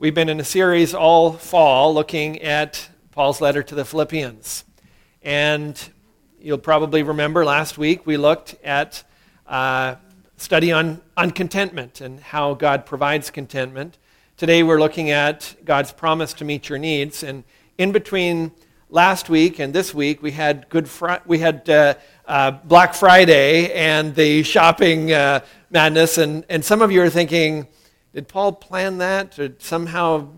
We've been in a series all fall looking at Paul's letter to the Philippians. And you'll probably remember last week we looked at uh, study on, on contentment and how God provides contentment. Today we're looking at God's promise to meet your needs. And in between last week and this week, we had Good Fri- we had uh, uh, Black Friday and the shopping uh, madness. And, and some of you are thinking, did Paul plan that or somehow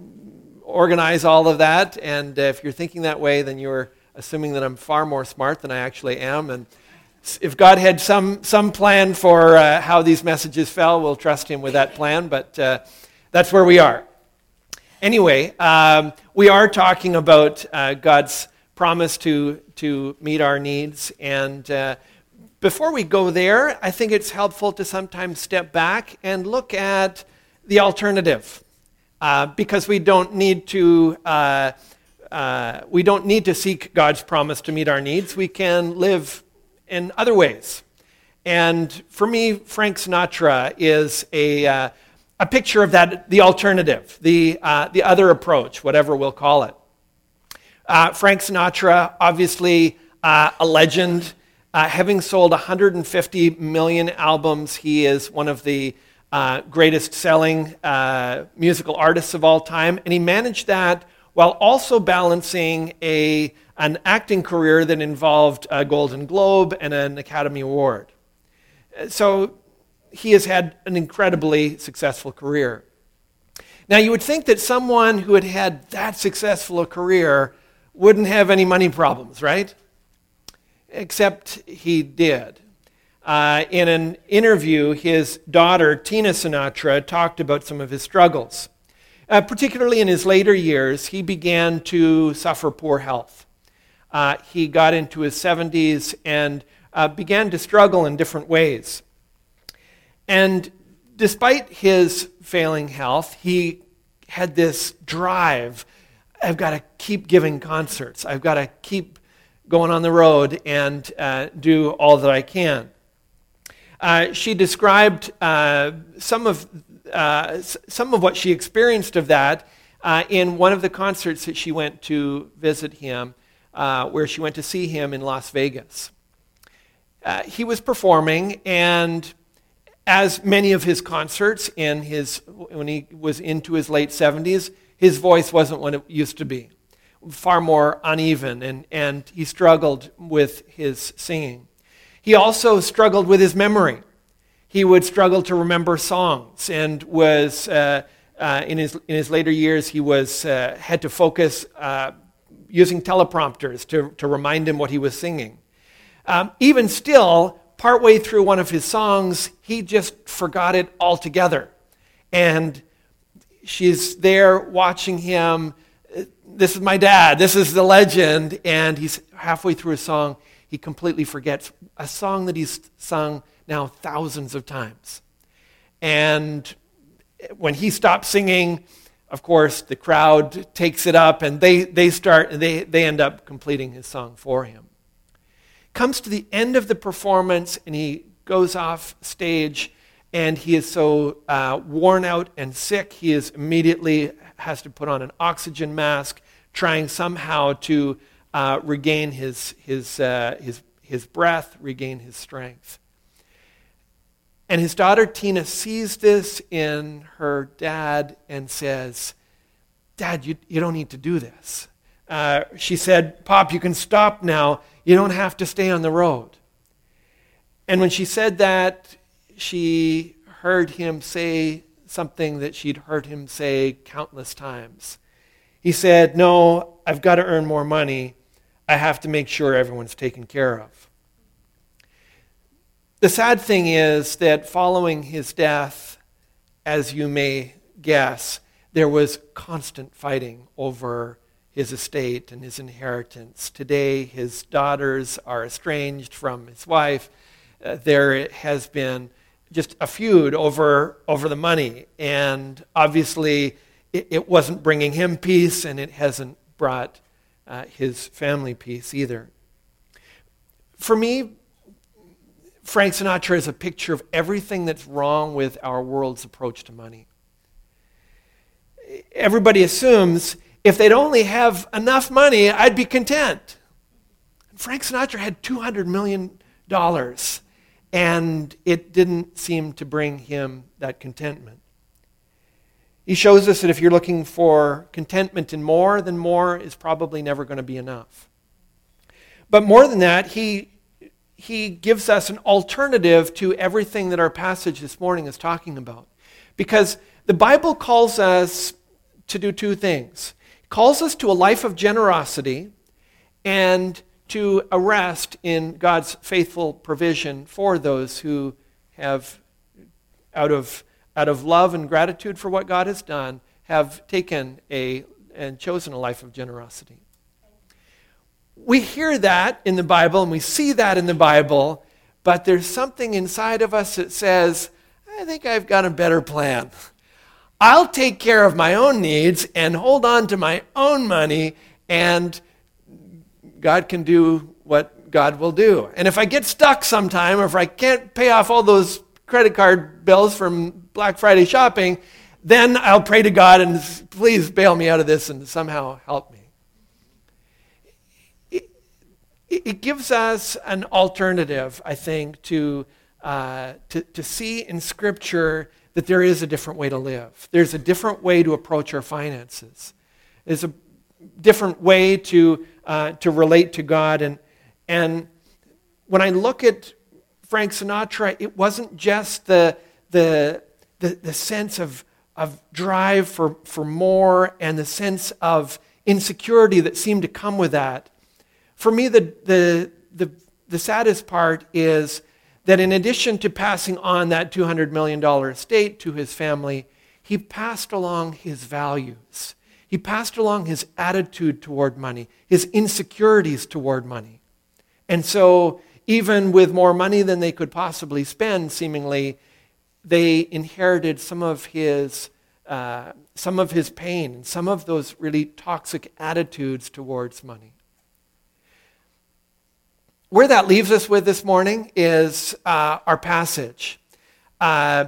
organize all of that? And if you're thinking that way, then you're assuming that I'm far more smart than I actually am. And if God had some, some plan for uh, how these messages fell, we'll trust Him with that plan, but uh, that's where we are. Anyway, um, we are talking about uh, God's promise to, to meet our needs. And uh, before we go there, I think it's helpful to sometimes step back and look at the alternative. Uh, because we don't need to uh, we don't need to seek God's promise to meet our needs. We can live in other ways. And for me, Frank Sinatra is a, uh, a picture of that, the alternative, the, uh, the other approach, whatever we'll call it. Uh, Frank Sinatra, obviously uh, a legend, uh, having sold 150 million albums, he is one of the uh, greatest selling musical artists of all time. And he managed that while also balancing a an acting career that involved a Golden Globe and an Academy Award. So he has had an incredibly successful career. Now, you would think that someone who had had that successful a career wouldn't have any money problems, right? Except he did. Uh, in an interview, his daughter, Tina Sinatra, talked about some of his struggles. Uh, particularly in his later years, he began to suffer poor health uh, he got into his 70s and uh, began to struggle in different ways. And despite his failing health, he had this drive I've got to keep giving concerts, I've got to keep going on the road and uh, do all that I can. Uh, she described uh, some of uh, some of what she experienced of that uh, in one of the concerts that she went to visit him where she went to see him in Las Vegas. He was performing, and as many of his concerts in his, when he was into his late 70s, his voice wasn't what it used to be. Far more uneven, and, and he struggled with his singing. He also struggled with his memory. He would struggle to remember songs and was, uh, uh, in, his, in his later years, he was, uh, had to focus uh, using teleprompters to, to remind him what he was singing. Um, even still, partway through one of his songs, he just forgot it altogether. And she's there watching him. This is my dad. This is the legend. And he's halfway through a song. He completely forgets a song that he's sung now thousands of times. And when he stops singing, of course, the crowd takes it up and they, they start, they, they end up completing his song for him. Comes to the end of the performance and he goes off stage and he is so uh, worn out and sick, he is immediately has to put on an oxygen mask, trying somehow to uh, regain his, his, uh, his, his breath, regain his strength. And his daughter Tina sees this in her dad and says, Dad, you, you don't need to do this. Uh, she said, Pop, you can stop now. You don't have to stay on the road. And when she said that, she heard him say something that she'd heard him say countless times. He said, No, I've got to earn more money. I have to make sure everyone's taken care of. The sad thing is that following his death, as you may guess, there was constant fighting over his estate and his inheritance. Today, his daughters are estranged from his wife. Uh, there has been just a feud over, over the money. And obviously, it, it wasn't bringing him peace, and it hasn't brought uh, his family peace either. For me, Frank Sinatra is a picture of everything that's wrong with our world's approach to money. everybody assumes if they'd only have enough money, I'd be content. Frank Sinatra had $200 million, and it didn't seem to bring him that contentment. He shows us that if you're looking for contentment in more, then more is probably never going to be enough. But more than that, he, he gives us an alternative to everything that our passage this morning is talking about. Because the Bible calls us to do two things it calls us to a life of generosity and to a rest in God's faithful provision for those who have, out of, out of love and gratitude for what God has done, have taken a and chosen a life of generosity we hear that in the Bible and we see that in the Bible, but there's something inside of us that says, I think I've got a better plan. I'll take care of my own needs and hold on to my own money, and God can do what God will do. And if I get stuck sometime, or if I can't pay off all those credit card bills from Black Friday shopping, then I'll pray to God and please bail me out of this and somehow help me. it gives us an alternative, I think, to, uh, to, to see in Scripture that there is a different way to live. There's a different way to approach our finances. There's a different way to, uh, to relate to God. And, and when I look at Frank Sinatra, it wasn't just the, the, the, the sense of, of drive for, for more and the sense of insecurity that seemed to come with that for me, the, the, the, the saddest part is that in addition to passing on that $200 million estate to his family, he passed along his values. He passed along his attitude toward money, his insecurities toward money. And so, even with more money than they could possibly spend, seemingly, they inherited some of his, uh, some of his pain and some of those really toxic attitudes towards money where that leaves us with this morning is uh, our passage. Uh,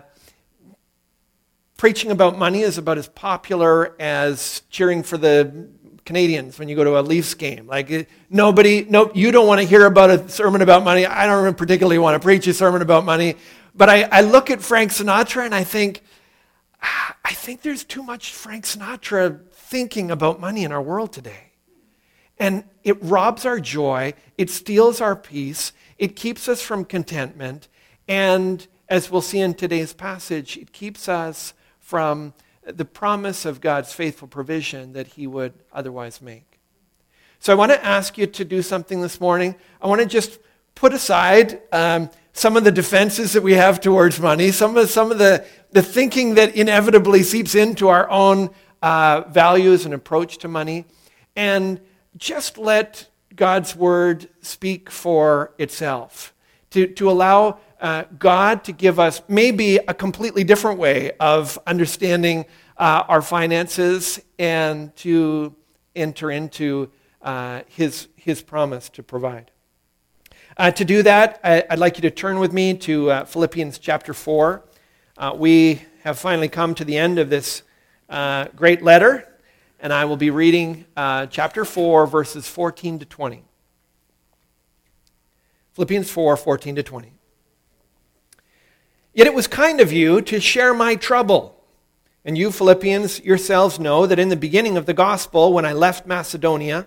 preaching about money is about as popular as cheering for the Canadiens when you go to a Leafs game. Like nobody, no, you don't want to hear about a sermon about money. I don't particularly want to preach a sermon about money. But I, I look at Frank Sinatra and I think, ah, I think there's too much Frank Sinatra thinking about money in our world today. And it robs our joy, it steals our peace, it keeps us from contentment, and as we'll see in today's passage, it keeps us from the promise of God's faithful provision that He would otherwise make. So I want to ask you to do something this morning. I want to just put aside um, some of the defenses that we have towards money, some of, some of the, the thinking that inevitably seeps into our own uh, values and approach to money, and just let God's word speak for itself. To, to allow uh, God to give us maybe a completely different way of understanding uh, our finances and to enter into uh, his, his promise to provide. Uh, to do that, I, would like you to turn with me to uh, Philippians chapter 4. Uh, we have finally come to the end of this great letter and I will be reading uh, chapter 4, verses 14 to 20. Philippians 4, 14 to 20. Yet it was kind of you to share my trouble. And you, Philippians, yourselves know that in the beginning of the gospel, when I left Macedonia,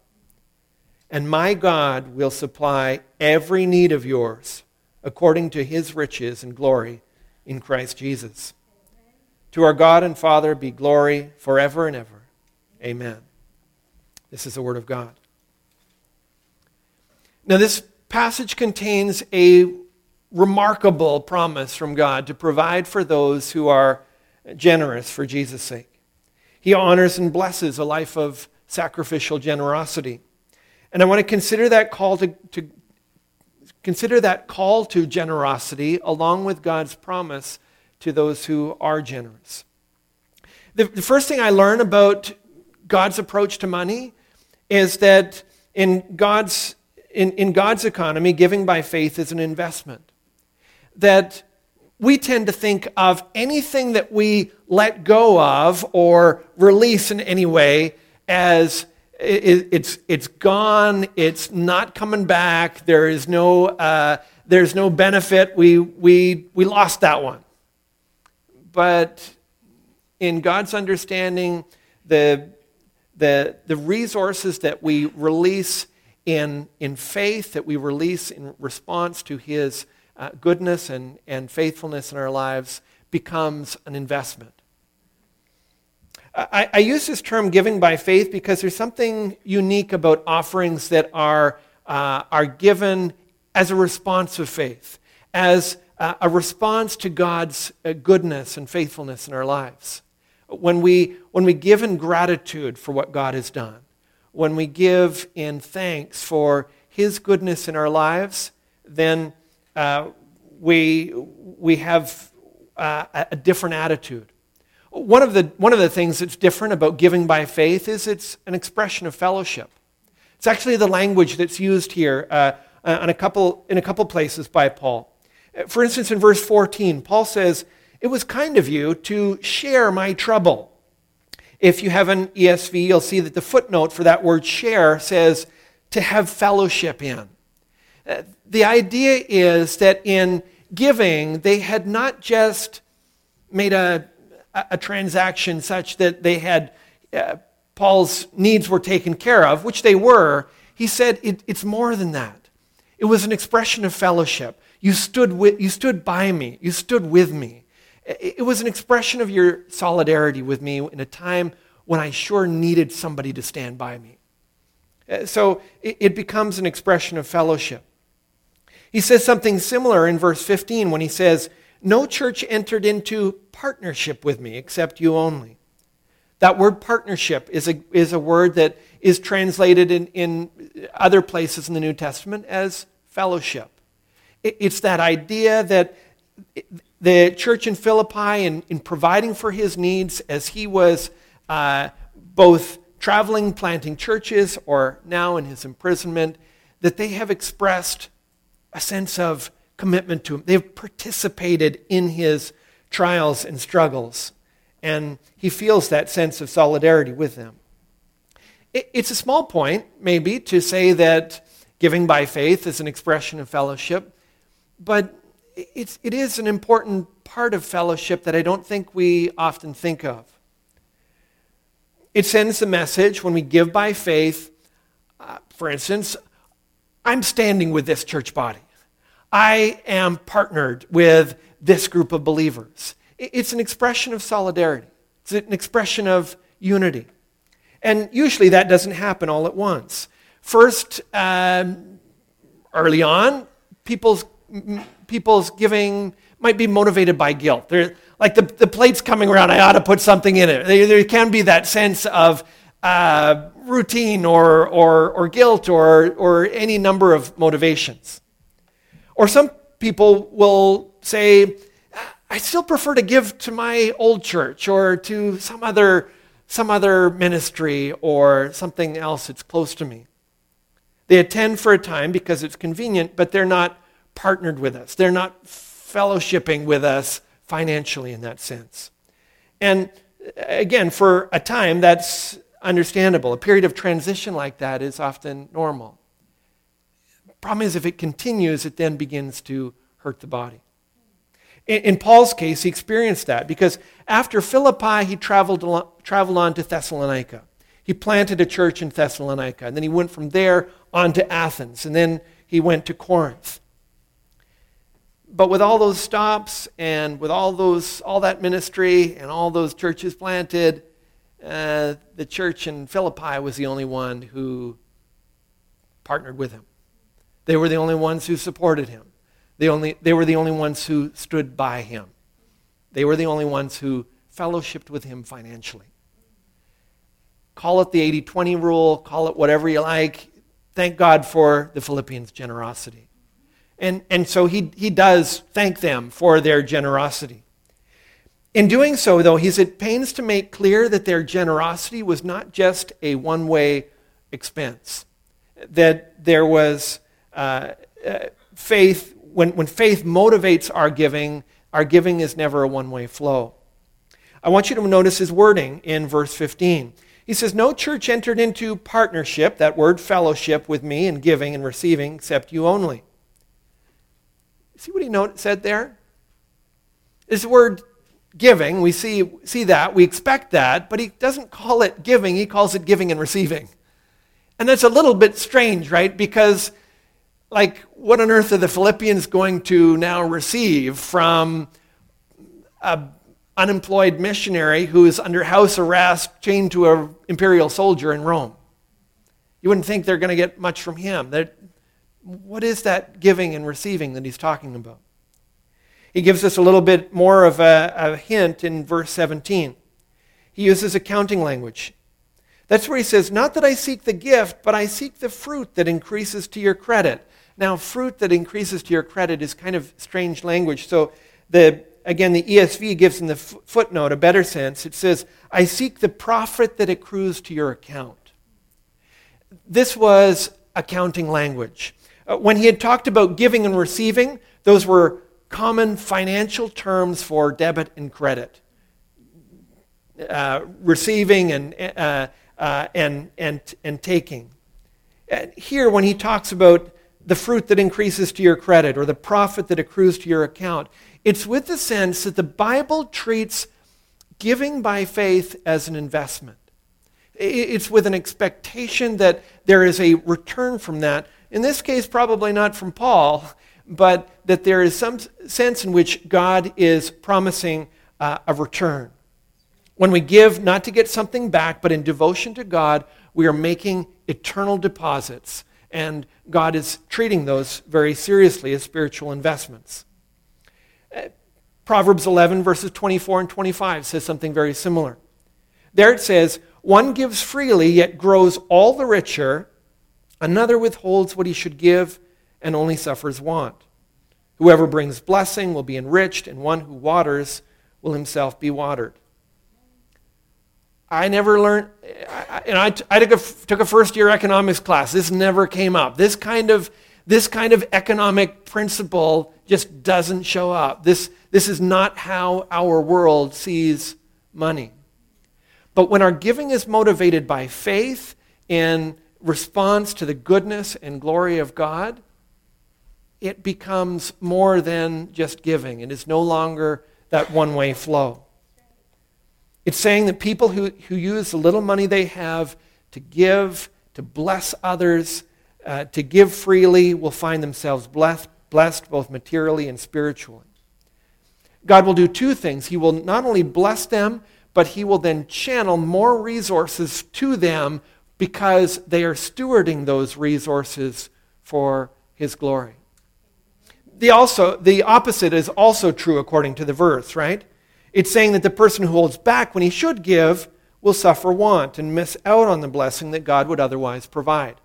And my God will supply every need of yours according to his riches and glory in Christ Jesus. To our God and Father be glory forever and ever. Amen. This is the Word of God. Now, this passage contains a remarkable promise from God to provide for those who are generous for Jesus' sake. He honors and blesses a life of sacrificial generosity. And I want to consider that call to, to consider that call to generosity along with God's promise to those who are generous. The, the first thing I learn about God's approach to money is that in God's, in, in God's economy, giving by faith is an investment. That we tend to think of anything that we let go of or release in any way as it's, it's gone, it's not coming back, there is no, uh, there's no benefit, we, we, we lost that one. But in God's understanding, the, the, the resources that we release in, in faith, that we release in response to His uh, goodness and, and faithfulness in our lives, becomes an investment. I, I, use this term giving by faith because there's something unique about offerings that are, uh, are given as a response of faith, as uh, a response to God's uh, goodness and faithfulness in our lives. When we, when we give in gratitude for what God has done, when we give in thanks for His goodness in our lives, then uh, we, we have uh, a different attitude. One of, the, one of the things that's different about giving by faith is it's an expression of fellowship. It's actually the language that's used here uh, uh a couple, in a couple places by Paul. For instance, in verse 14, Paul says, It was kind of you to share my trouble. If you have an ESV, you'll see that the footnote for that word share says to have fellowship in. Uh, the idea is that in giving, they had not just made a, a transaction such that they had uh, Paul's needs were taken care of, which they were. He said it, it's more than that. It was an expression of fellowship. You stood, with, you stood by me. You stood with me. It was an expression of your solidarity with me in a time when I sure needed somebody to stand by me. Uh, so it becomes an expression of fellowship. He says something similar in verse 15 when he says, No church entered into partnership with me except you only. That word partnership is a, is a word that is translated in, in other places in the New Testament as fellowship. It's that idea that the church in Philippi, in, in providing for his needs as he was uh, both traveling, planting churches, or now in his imprisonment, that they have expressed a sense of commitment to him. They've participated in his trials and struggles, and he feels that sense of solidarity with them. It's a small point, maybe, to say that giving by faith is an expression of fellowship but it's, it is an important part of fellowship that I don't think we often think of. It sends the message when we give by faith, uh, for instance, I'm standing with this church body. I am partnered with this group of believers. It's an expression of solidarity, it's an expression of unity. And usually that doesn't happen all at once. First, um, early on, people's people's giving might be motivated by guilt. They're, like the, the plate's coming around, I ought to put something in it. There, there can be that sense of uh, routine or, or, or guilt or, or any number of motivations. Or some people will say, I still prefer to give to my old church or to some other, some other ministry or something else that's close to me. They attend for a time because it's convenient, but they're not partnered with us. They're not fellowshipping with us financially in that sense. And again, for a time, that's understandable. A period of transition like that is often normal. Problem is, if it continues, it then begins to hurt the body. In, in Paul's case, he experienced that because after Philippi, he traveled, traveled on to Thessalonica. He planted a church in Thessalonica, and then he went from there on to Athens, and then he went to Corinth but with all those stops and with all those all that ministry and all those churches planted uh, the church in philippi was the only one who partnered with him they were the only ones who supported him they, only, they were the only ones who stood by him they were the only ones who fellowshipped with him financially call it the 80 20 rule, call it whatever you like. Thank God for the Philippians' generosity. And, and so he, he does thank them for their generosity. In doing so, though, he's at pains to make clear that their generosity was not just a one way expense, that there was uh, uh, faith, when, when faith motivates our giving, our giving is never a one way flow. I want you to notice his wording in verse 15. He says, No church entered into partnership, that word fellowship, with me in giving and receiving, except you only. See what he said there? This word giving, we see, see that, we expect that, but he doesn't call it giving, he calls it giving and receiving. And that's a little bit strange, right? Because, like, what on earth are the Philippians going to now receive from an unemployed missionary who is under house arrest, chained to an imperial soldier in Rome? You wouldn't think they're going to get much from him. That, what is that giving and receiving that he's talking about? He gives us a little bit more of a, a hint in verse 17. He uses accounting language. That's where he says, Not that I seek the gift, but I seek the fruit that increases to your credit. Now, fruit that increases to your credit is kind of strange language. So, the, again, the ESV gives in the footnote a better sense. It says, I seek the profit that accrues to your account. This was accounting language. Uh, when he had talked about giving and receiving, those were common financial terms for debit and credit. Uh, receiving and, uh, uh, and, and, and taking. Here, when he talks about the fruit that increases to your credit or the profit that accrues to your account, it's with the sense that the Bible treats giving by faith as an investment. It's with an expectation that there is a return from that. In this case, probably not from Paul, but that there is some sense in which God is promising uh, a return. When we give, not to get something back, but in devotion to God, we are making eternal deposits. And God is treating those very seriously as spiritual investments. Uh, Proverbs 11, verses 24 and 25 says something very similar. There it says, One gives freely, yet grows all the richer. Another withholds what he should give and only suffers want. Whoever brings blessing will be enriched, and one who waters will himself be watered. I never learned, and I, I took, a, took a first year economics class. This never came up. This kind of, this kind of economic principle just doesn't show up. This, this is not how our world sees money. But when our giving is motivated by faith in response to the goodness and glory of God, it becomes more than just giving. It is no longer that one way flow. It's saying that people who, who use the little money they have to give, to bless others, uh, to give freely, will find themselves blessed, blessed both materially and spiritually. God will do two things. He will not only bless them, but He will then channel more resources to them because they are stewarding those resources for His glory the, also, the opposite is also true according to the verse, right? It's saying that the person who holds back when he should give will suffer want and miss out on the blessing that God would otherwise provide.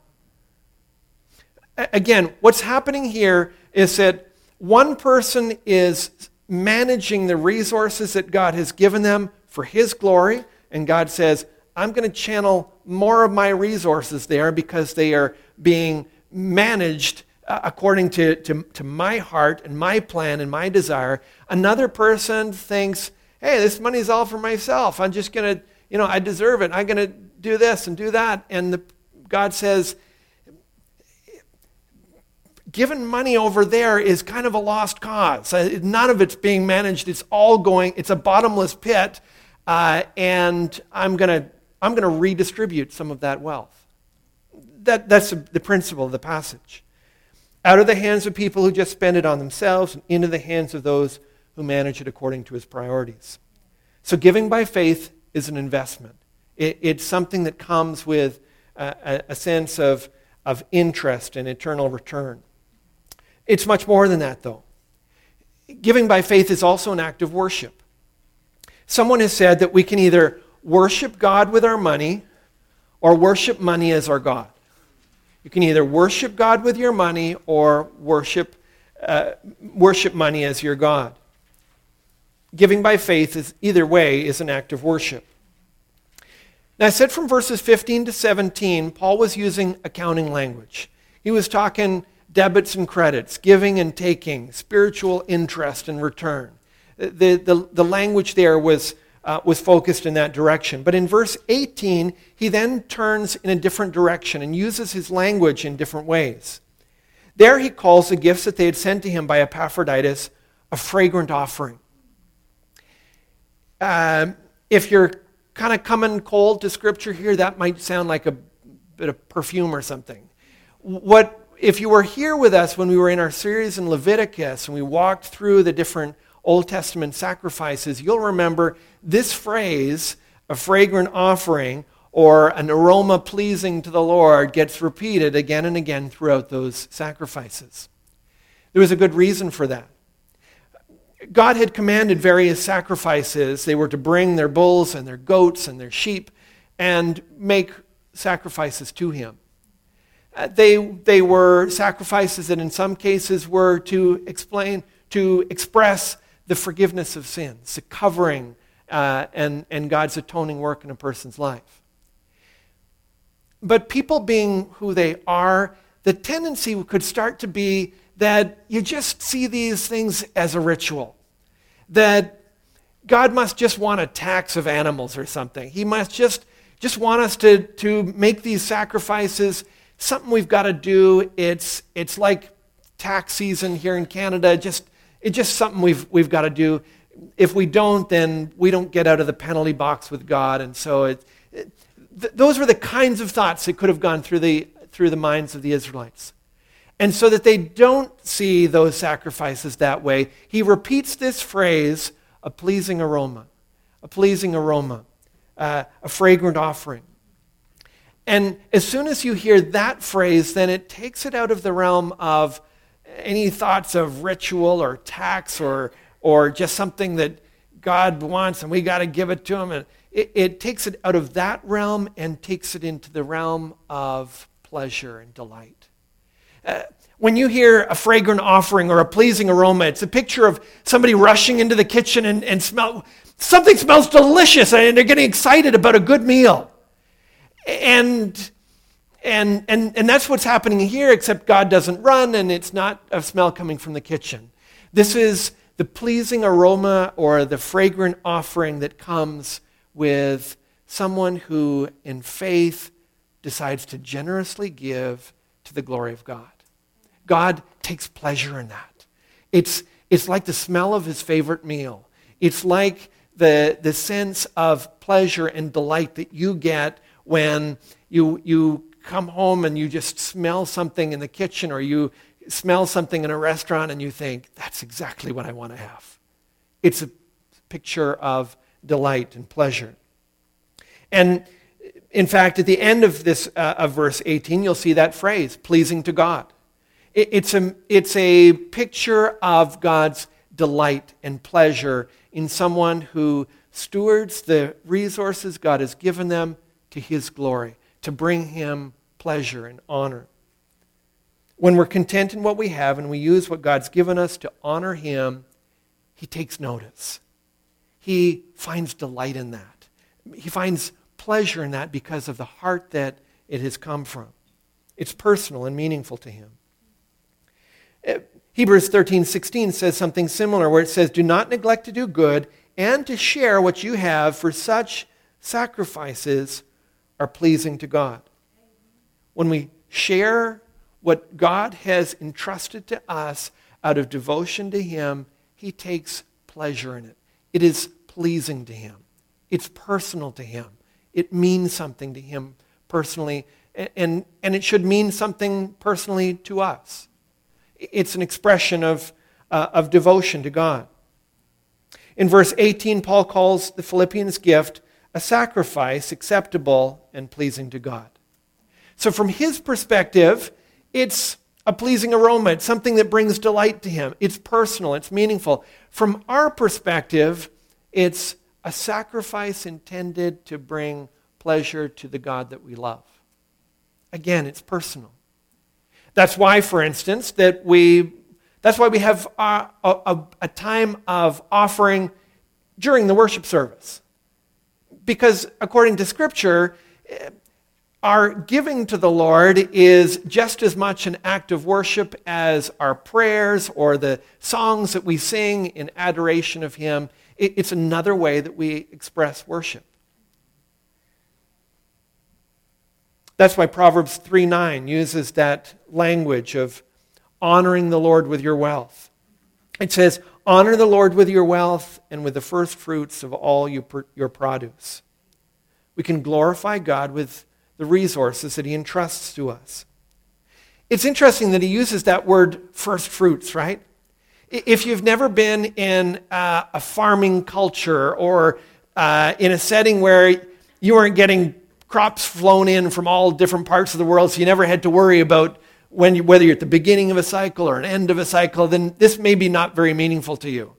Again, what's happening here is that one person is managing the resources that God has given them for His glory, and God says, I'm going to channel more of my resources there because they are being managed uh, according to, to, to my heart and my plan and my desire. Another person thinks, hey, this money is all for myself. I'm just going to, you know, I deserve it. I'm going to do this and do that. And the, God says, giving money over there is kind of a lost cause. Uh, none of it's being managed. It's all going, it's a bottomless pit. Uh, and I'm going to I'm going to redistribute some of that wealth. That, that's the principle of the passage out of the hands of people who just spend it on themselves and into the hands of those who manage it according to his priorities. So, giving by faith is an investment. It, it's something that comes with a, a sense of, of interest and eternal return. It's much more than that, though. Giving by faith is also an act of worship. Someone has said that we can either worship God with our money or worship money as our God. You can either worship God with your money or worship, uh, worship money as your God. Giving by faith is either way is an act of worship. Now I said from verses 15 to 17, Paul was using accounting language. He was talking debits and credits, giving and taking, spiritual interest and return. The, the, the language there was uh, was focused in that direction. But in verse 18, he then turns in a different direction and uses his language in different ways. There he calls the gifts that they had sent to him by Epaphroditus a fragrant offering. Uh, if you're kind of coming cold to Scripture here, that might sound like a bit of perfume or something. What if you were here with us when we were in our series in Leviticus and we walked through the different Old Testament sacrifices, you'll remember this phrase, a fragrant offering or an aroma pleasing to the Lord, gets repeated again and again throughout those sacrifices. There was a good reason for that. God had commanded various sacrifices. They were to bring their bulls and their goats and their sheep and make sacrifices to Him. Uh, they, they were sacrifices that in some cases were to explain, to express the forgiveness of sins, the covering uh, and, and God's atoning work in a person's life. But people being who they are, the tendency could start to be that you just see these things as a ritual. That God must just want a tax of animals or something. He must just, just want us to, to make these sacrifices something we've got to do. It's, it's like tax season here in Canada. Just it's just something we've, we've got to do. If we don't, then we don't get out of the penalty box with God. And so it, it, th- those were the kinds of thoughts that could have gone through the, through the minds of the Israelites. And so that they don't see those sacrifices that way, he repeats this phrase a pleasing aroma, a pleasing aroma, uh, a fragrant offering. And as soon as you hear that phrase, then it takes it out of the realm of any thoughts of ritual or tax or, or just something that God wants and we got to give it to him. And it, it takes it out of that realm and takes it into the realm of pleasure and delight. When you hear a fragrant offering or a pleasing aroma, it's a picture of somebody rushing into the kitchen and, and smell something smells delicious and they're getting excited about a good meal. And and, and, and that's what's happening here, except God doesn't run and it's not a smell coming from the kitchen. This is the pleasing aroma or the fragrant offering that comes with someone who, in faith, decides to generously give to the glory of God. God takes pleasure in that. It's, it's like the smell of his favorite meal. It's like the, the sense of pleasure and delight that you get when you, you come home and you just smell something in the kitchen or you smell something in a restaurant and you think, that's exactly what I want to have. It's a picture of delight and pleasure. And in fact, at the end of this uh, of verse 18, you'll see that phrase, pleasing to God. It, it's, a, it's a picture of God's delight and pleasure in someone who stewards the resources God has given them to his glory, to bring him pleasure and honor. When we're content in what we have and we use what God's given us to honor Him, He takes notice. He finds delight in that. He finds pleasure in that because of the heart that it has come from. It's personal and meaningful to Him. Hebrews 13, 16 says something similar where it says, Do not neglect to do good and to share what you have, for such sacrifices are pleasing to God when we share what God has entrusted to us out of devotion to Him, He takes pleasure in it. It is pleasing to Him, it's personal to Him, it means something to Him personally, and, and it should mean something personally to us. It's an expression of, uh, of devotion to God. In verse 18, Paul calls the Philippians' gift a sacrifice acceptable and pleasing to God. So, from his perspective, it's a pleasing aroma. It's something that brings delight to him. It's personal, it's meaningful. From our perspective, it's a sacrifice intended to bring pleasure to the God that we love. Again, it's personal. That's why, for instance, that we that's why we have uh, a, a, a time of offering during the worship service. Because according to Scripture, eh, our giving to the Lord is just as much an act of worship as our prayers or the songs that we sing in adoration of Him. It's another way that we express worship. That's why Proverbs 3 9 uses that language of honoring the Lord with your wealth. It says, Honor the Lord with your wealth and with the first fruits of all your produce. We can glorify God with the resources that He entrusts to us. It's interesting that He uses that word first fruits, right? If you've never been in uh, a farming culture or uh, in a setting where you weren't getting crops flown in from all different parts of the world, so you never had to worry about when you, whether you're at the beginning of a cycle or an end of a cycle, then this may be not very meaningful to you.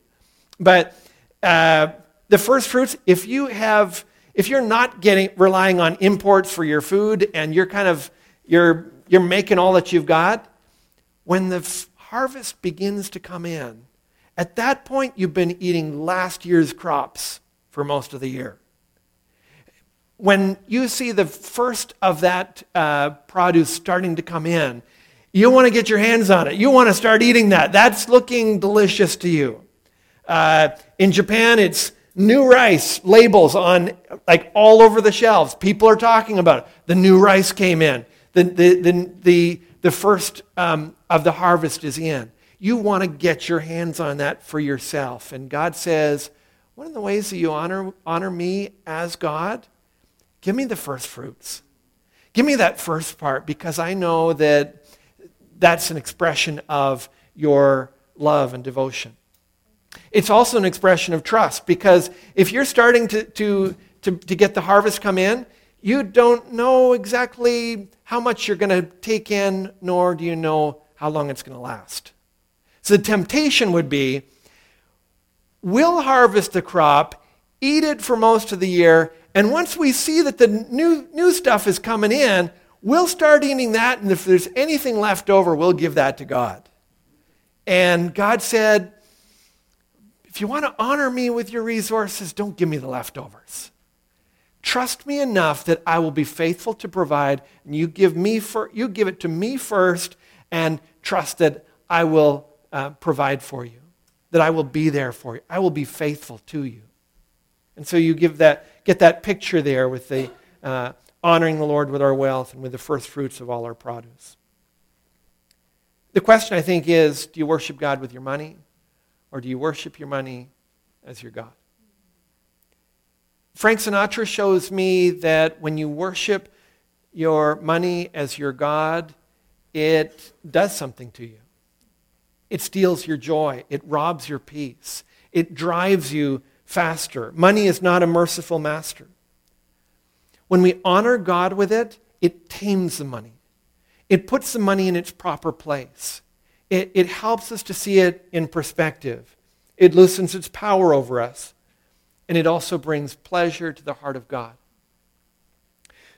But uh, the first fruits, if you have, if you're not getting relying on imports for your food and you're kind of you're you're making all that you've got, when the f- harvest begins to come in, at that point you've been eating last year's crops for most of the year when you see the first of that uh, produce starting to come in, you want to get your hands on it. You want to start eating that. That's looking delicious to you. Uh, in Japan, it's new rice labels on like all over the shelves. People are talking about it. The new rice came in. The, the, the, the, the first um, of the harvest is in. You want to get your hands on that for yourself. And God says, one of the ways that you honor, honor me as God, give me the first fruits. Give me that first part because I know that that's an expression of your love and devotion. It's also an expression of trust because if you're starting to, to, to, to get the harvest come in, you don't know exactly how much you're going to take in, nor do you know how long it's going to last. So the temptation would be we'll harvest the crop, eat it for most of the year, and once we see that the new, new stuff is coming in, We'll start eating that, and if there's anything left over, we'll give that to God. And God said, if you want to honor me with your resources, don't give me the leftovers. Trust me enough that I will be faithful to provide, and you give, me for, you give it to me first, and trust that I will uh, provide for you, that I will be there for you. I will be faithful to you. And so you give that, get that picture there with the, uh, honoring the Lord with our wealth and with the first fruits of all our produce. The question, I think, is do you worship God with your money, or do you worship your money as your God? Frank Sinatra shows me that when you worship your money as your God, it does something to you. It steals your joy, it robs your peace, it drives you faster. Money is not a merciful master. When we honor God with it, it tames the money. It puts the money in its proper place. It, it helps us to see it in perspective. It loosens its power over us. And it also brings pleasure to the heart of God.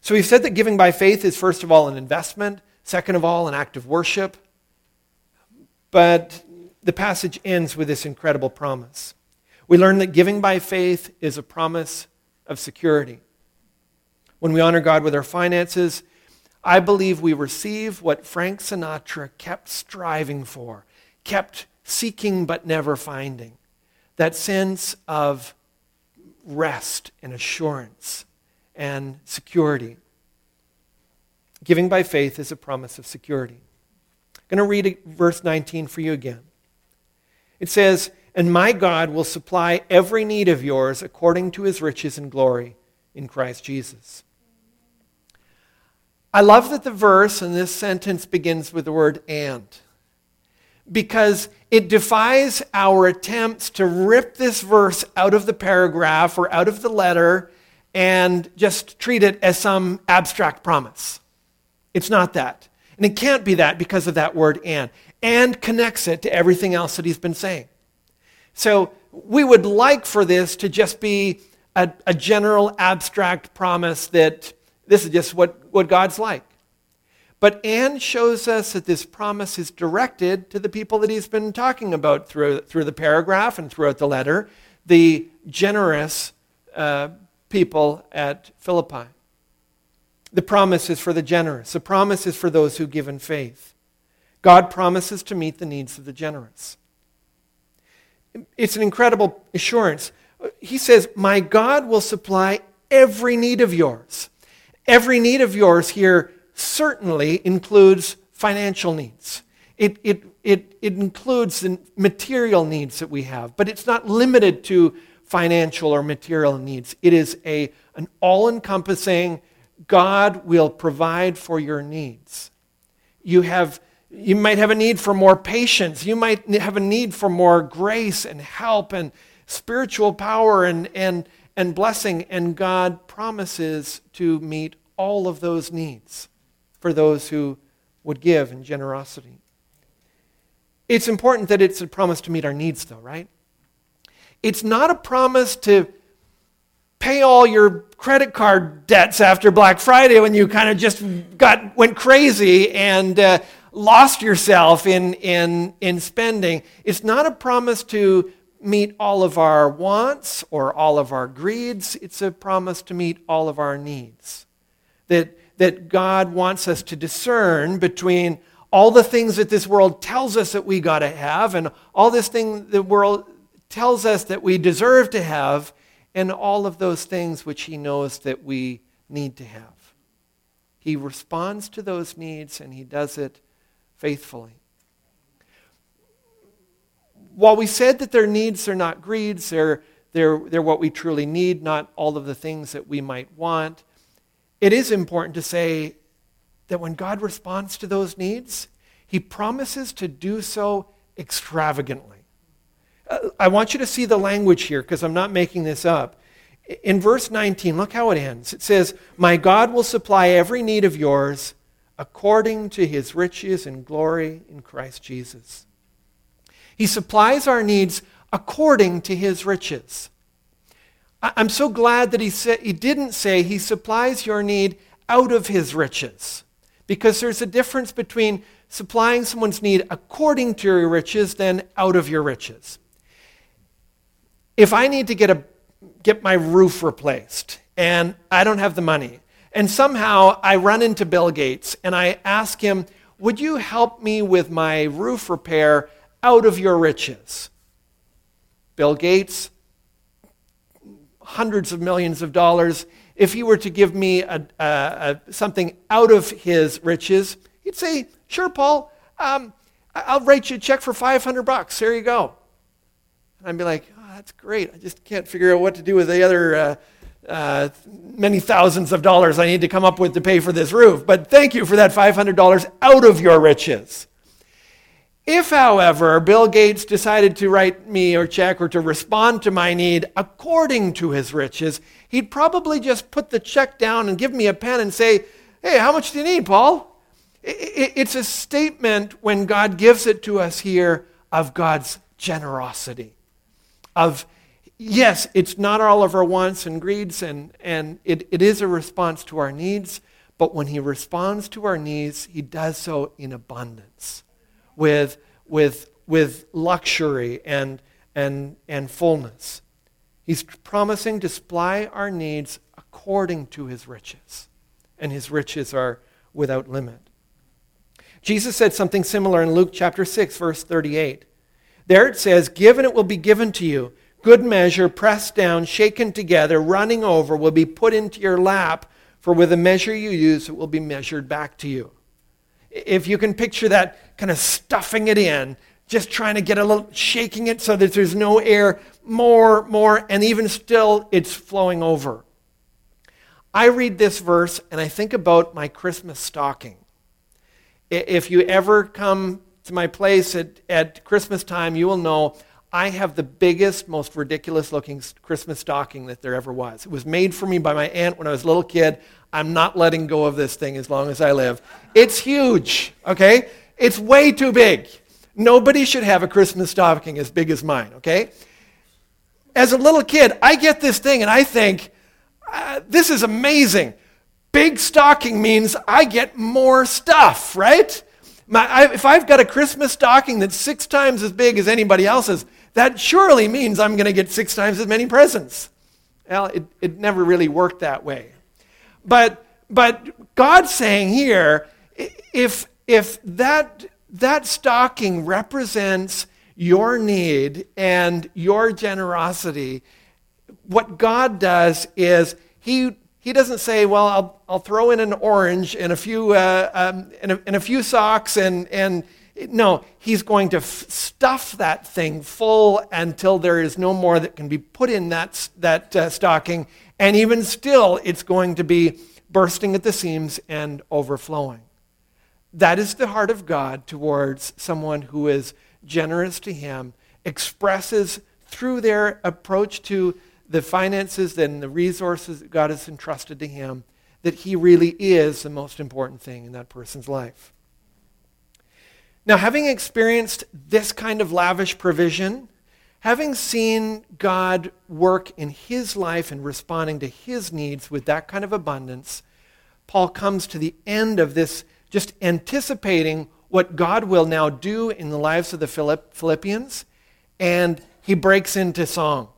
So we've said that giving by faith is, first of all, an investment, second of all, an act of worship. But the passage ends with this incredible promise. We learn that giving by faith is a promise of security when we honor God with our finances, I believe we receive what Frank Sinatra kept striving for, kept seeking but never finding that sense of rest and assurance and security. Giving by faith is a promise of security. I'm going to read verse 19 for you again. It says, And my God will supply every need of yours according to his riches and glory in Christ Jesus. I love that the verse in this sentence begins with the word and because it defies our attempts to rip this verse out of the paragraph or out of the letter and just treat it as some abstract promise. It's not that. And it can't be that because of that word and. And connects it to everything else that he's been saying. So we would like for this to just be a, a general abstract promise that this is just what, what God's like. But and shows us that this promise is directed to the people that he's been talking about through, through the paragraph and throughout the letter, the generous uh, people at Philippi. The promise is for the generous. The promise is for those who give in faith. God promises to meet the needs of the generous. It's an incredible assurance. He says, My God will supply every need of yours. Every need of yours here certainly includes financial needs. It, it, it, it includes the material needs that we have, but it's not limited to financial or material needs. It is a, an all encompassing, God will provide for your needs. You, have, you might have a need for more patience. You might have a need for more grace and help and spiritual power and, and, and blessing. And God promises to meet all of those needs for those who would give in generosity. It's important that it's a promise to meet our needs, though, right? It's not a promise to pay all your credit card debts after Black Friday when you kind of just got went crazy and uh, lost yourself in, in, in spending. It's not a promise to meet all of our wants or all of our greeds. It's a promise to meet all of our needs. That that God wants us to discern between all the things that this world tells us that we got to have and all this thing the world tells us that we deserve to have and all of those things which he knows that we need to have. He responds to those needs and he does it faithfully. While we said that their needs are not greeds, they're, they're, they're what we truly need, not all of the things that we might want, it is important to say that when God responds to those needs, he promises to do so extravagantly. Uh, I want you to see the language here because I'm not making this up. In verse 19, look how it ends. It says, My God will supply every need of yours according to his riches and glory in Christ Jesus. He supplies our needs according to his riches. I'm so glad that he, said, he didn't say he supplies your need out of his riches. Because there's a difference between supplying someone's need according to your riches than out of your riches. If I need to get, a, get my roof replaced and I don't have the money, and somehow I run into Bill Gates and I ask him, Would you help me with my roof repair out of your riches? Bill Gates hundreds of millions of dollars. If he were to give me a, a, a, something out of his riches, he'd say, Sure, Paul, um, I'll write you a check for 500 bucks. There you go. And I'd be like, oh, That's great. I just can't figure out what to do with the other uh, uh, many thousands of dollars I need to come up with to pay for this roof. But thank you for that $500 out of your riches. If, however, Bill Gates decided to write me or check or to respond to my need according to his riches, he'd probably just put the check down and give me a pen and say, Hey, how much do you need, Paul? It's a statement when God gives it to us here of God's generosity. Of, yes, it's not all of our wants and greeds, and, and it, it is a response to our needs, but when He responds to our needs, He does so in abundance with, with, with luxury and, and, and fullness. He's promising to supply our needs according to his riches, and his riches are without limit. Jesus said something similar in Luke chapter 6, verse 38. There it says, Give and it will be given to you. Good measure, pressed down, shaken together, running over, will be put into your lap, for with the measure you use, it will be measured back to you. If you can picture that kind of stuffing it in, just trying to get a little, shaking it so that there's no air, more, more, and even still it's flowing over. I read this verse and I think about my Christmas stocking. If you ever come to my place at, at Christmas time, you will know I have the biggest, most ridiculous looking Christmas stocking that there ever was. It was made for me by my aunt when I was a little kid. I'm not letting go of this thing as long as I live. It's huge, okay? It's way too big. Nobody should have a Christmas stocking as big as mine, okay? as a little kid, I get this thing and I think, uh, this is amazing. Big stocking means I get more stuff, right? My, I, if I've got a Christmas stocking that's six times as big as anybody else's, that surely means I'm going to get six times as many presents. Well, it, it never really worked that way. But, but God's saying here, if, if that, that stocking represents your need and your generosity, what God does is He, he doesn't say, Well, I'll, I'll throw in an orange and a few, uh, um, and, a, and a few socks and, and no, he's going to f- stuff that thing full until there is no more that can be put in that, that uh, stocking. And even still, it's going to be bursting at the seams and overflowing. That is the heart of God towards someone who is generous to Him, expresses through their approach to the finances and the resources that God has entrusted to him that He really is the most important thing in that person's life. Now, having experienced this kind of lavish provision, having seen God work in his life and responding to his needs with that kind of abundance, Paul comes to the end of this just anticipating what God will now do in the lives of the Philippians, and he breaks into song.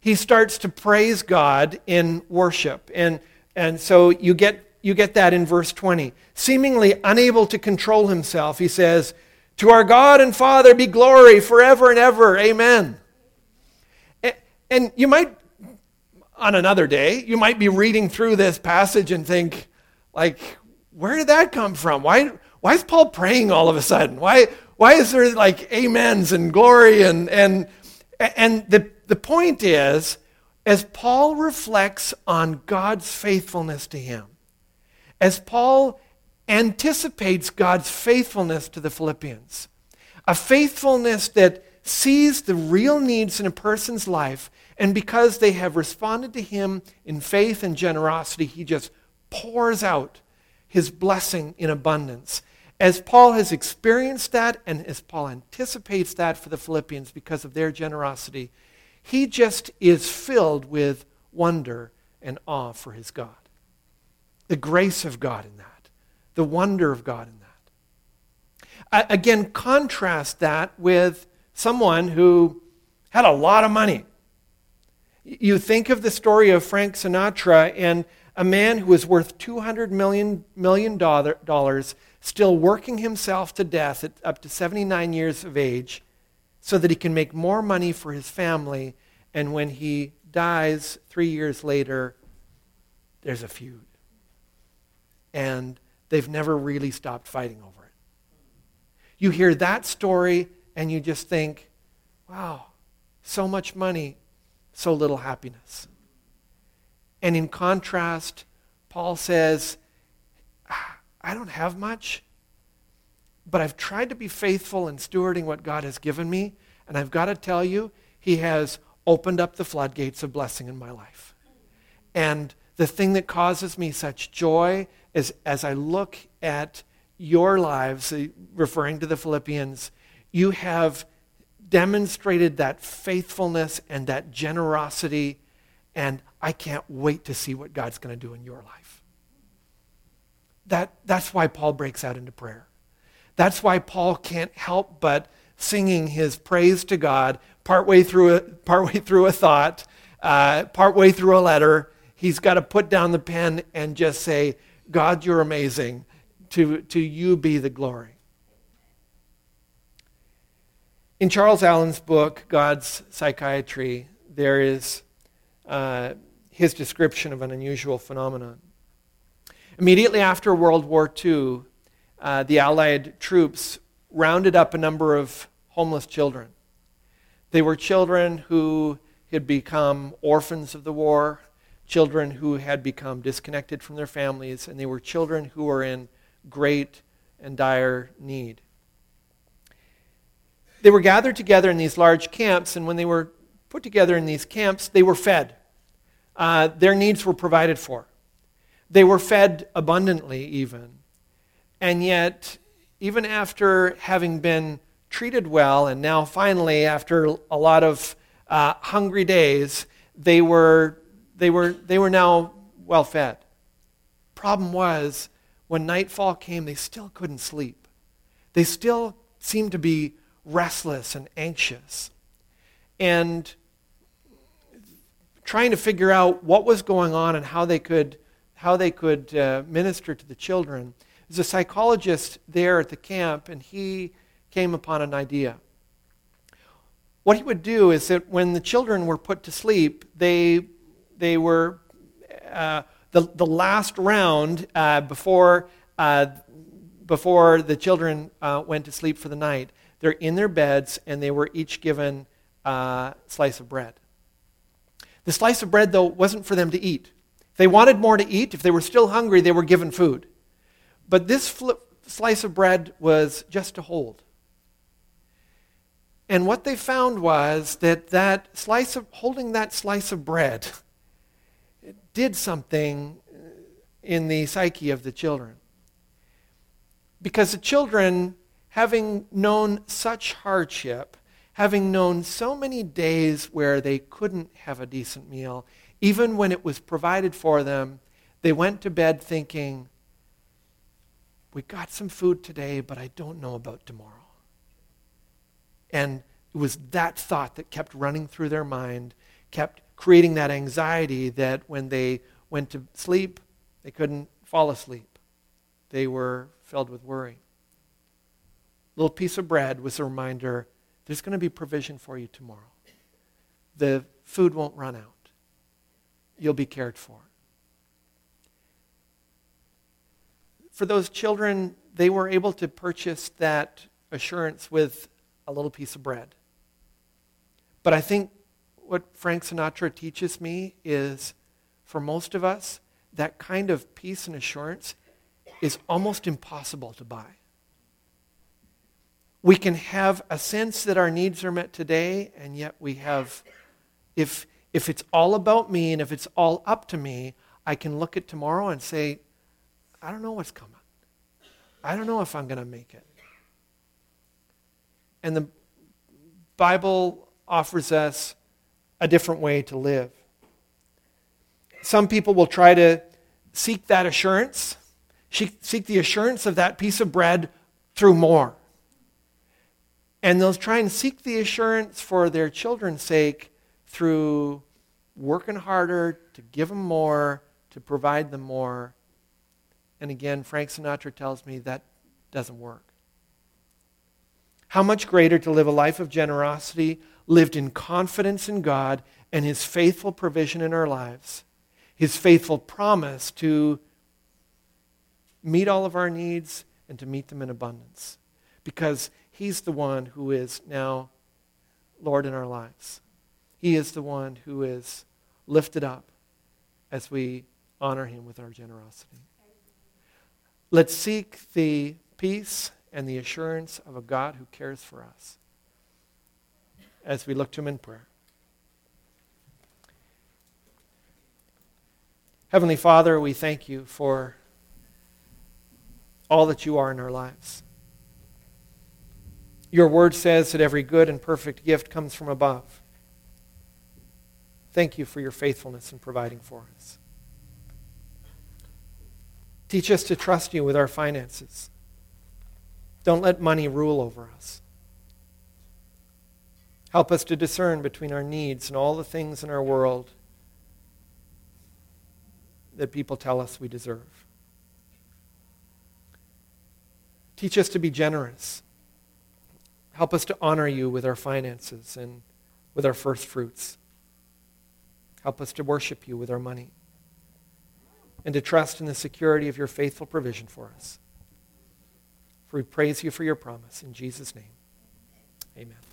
He starts to praise God in worship. And, and so you get, you get that in verse 20. Seemingly unable to control himself, he says, To our God and Father be glory forever and ever. Amen. And, you might, on another day, you might be reading through this passage and think, like, where did that come from? Why, why is Paul praying all of a sudden? Why, why is there like amens and glory? And, and, and the, the point is, as Paul reflects on God's faithfulness to him, as Paul anticipates God's faithfulness to the Philippians, a faithfulness that sees the real needs in a person's life, and because they have responded to him in faith and generosity, he just pours out his blessing in abundance. As Paul has experienced that, and as Paul anticipates that for the Philippians because of their generosity, he just is filled with wonder and awe for his God. The grace of God in that, the wonder of God in that. Again, contrast that with someone who had a lot of money. You think of the story of Frank Sinatra and a man who was worth $200 million, million dollars still working himself to death at up to 79 years of age so that he can make more money for his family. And when he dies three years later, there's a feud. And they've never really stopped fighting over it. You hear that story and you just think, wow, so much money, so little happiness. And in contrast, Paul says, ah, I don't have much, but I've tried to be faithful in stewarding what God has given me. And I've got to tell you, He has opened up the floodgates of blessing in my life. And the thing that causes me such joy is as I look at your lives, uh, referring to the Philippians, you have demonstrated that faithfulness and that generosity, and I can't wait to see what God's going to do in your life. That, that's why Paul breaks out into prayer. That's why Paul can't help but singing his praise to God partway through a, partway through a thought, uh, partway through a letter. He's got to put down the pen and just say, God, you're amazing. To, to you be the glory. In Charles Allen's book, God's Psychiatry, there is uh, his description of an unusual phenomenon. Immediately after World War II, uh, the Allied troops rounded up a number of homeless children. They were children who had become orphans of the war, children who had become disconnected from their families, and they were children who were in great and dire need. They were gathered together in these large camps, and when they were put together in these camps, they were fed. Uh, their needs were provided for. They were fed abundantly, even. And yet, even after having been treated well, and now finally, after a lot of uh, hungry days, they were, they, were, they were now well fed. Problem was, when nightfall came, they still couldn't sleep. They still seemed to be restless and anxious. And trying to figure out what was going on and how they could, how they could uh, minister to the children. There's a psychologist there at the camp, and he came upon an idea. What he would do is that when the children were put to sleep, they, they were, uh, the, the last round uh, before, uh, before the children uh, went to sleep for the night, they're in their beds and they were each given a slice of bread. The slice of bread, though, wasn't for them to eat. If they wanted more to eat, if they were still hungry, they were given food. But this flip, slice of bread was just to hold. And what they found was that that slice of holding that slice of bread did something uh, in the psyche of the children. Because the children, having known such hardship, having known so many days where they couldn't have a decent meal, even when it was provided for them, they went to bed thinking, We got some food today, but I don't know about tomorrow. And it was that thought that kept running through their mind, kept creating that anxiety that when they went to sleep, they couldn't fall asleep. They were filled with worry. Little piece of bread was a reminder there's going to be provision for you tomorrow. The food won't run out. You'll be cared for. For those children, they were able to purchase that assurance with a little piece of bread. But I think what Frank Sinatra teaches me is for most of us, that kind of peace and assurance is almost impossible to buy. We can have a sense that our needs are met today, and yet we have, if, if it's all about me and if it's all up to me, I can look at tomorrow and say, I don't know what's coming. I don't know if I'm going to make it. And the Bible offers us a different way to live. Some people will try to seek that assurance, seek the assurance of that piece of bread through more. And they'll try and seek the assurance for their children's sake through working harder to give them more, to provide them more. And again, Frank Sinatra tells me that doesn't work. How much greater to live a life of generosity, lived in confidence in God and His faithful provision in our lives, His faithful promise to meet all of our needs and to meet them in abundance. Because He's the one who is now Lord in our lives. He is the one who is lifted up as we honor Him with our generosity. Let's seek the peace and the assurance of a God who cares for us as we look to Him in prayer. Heavenly Father, we thank you for all that you are in our lives. Your word says that every good and perfect gift comes from above. Thank you for your faithfulness in providing for us. Teach us to trust you with our finances. Don't let money rule over us. Help us to discern between our needs and all the things in our world that people tell us we deserve. Teach us to be generous. Help us to honor you with our finances and with our first fruits. Help us to worship you with our money and to trust in the security of your faithful provision for us. For we praise you for your promise. In Jesus' name, amen.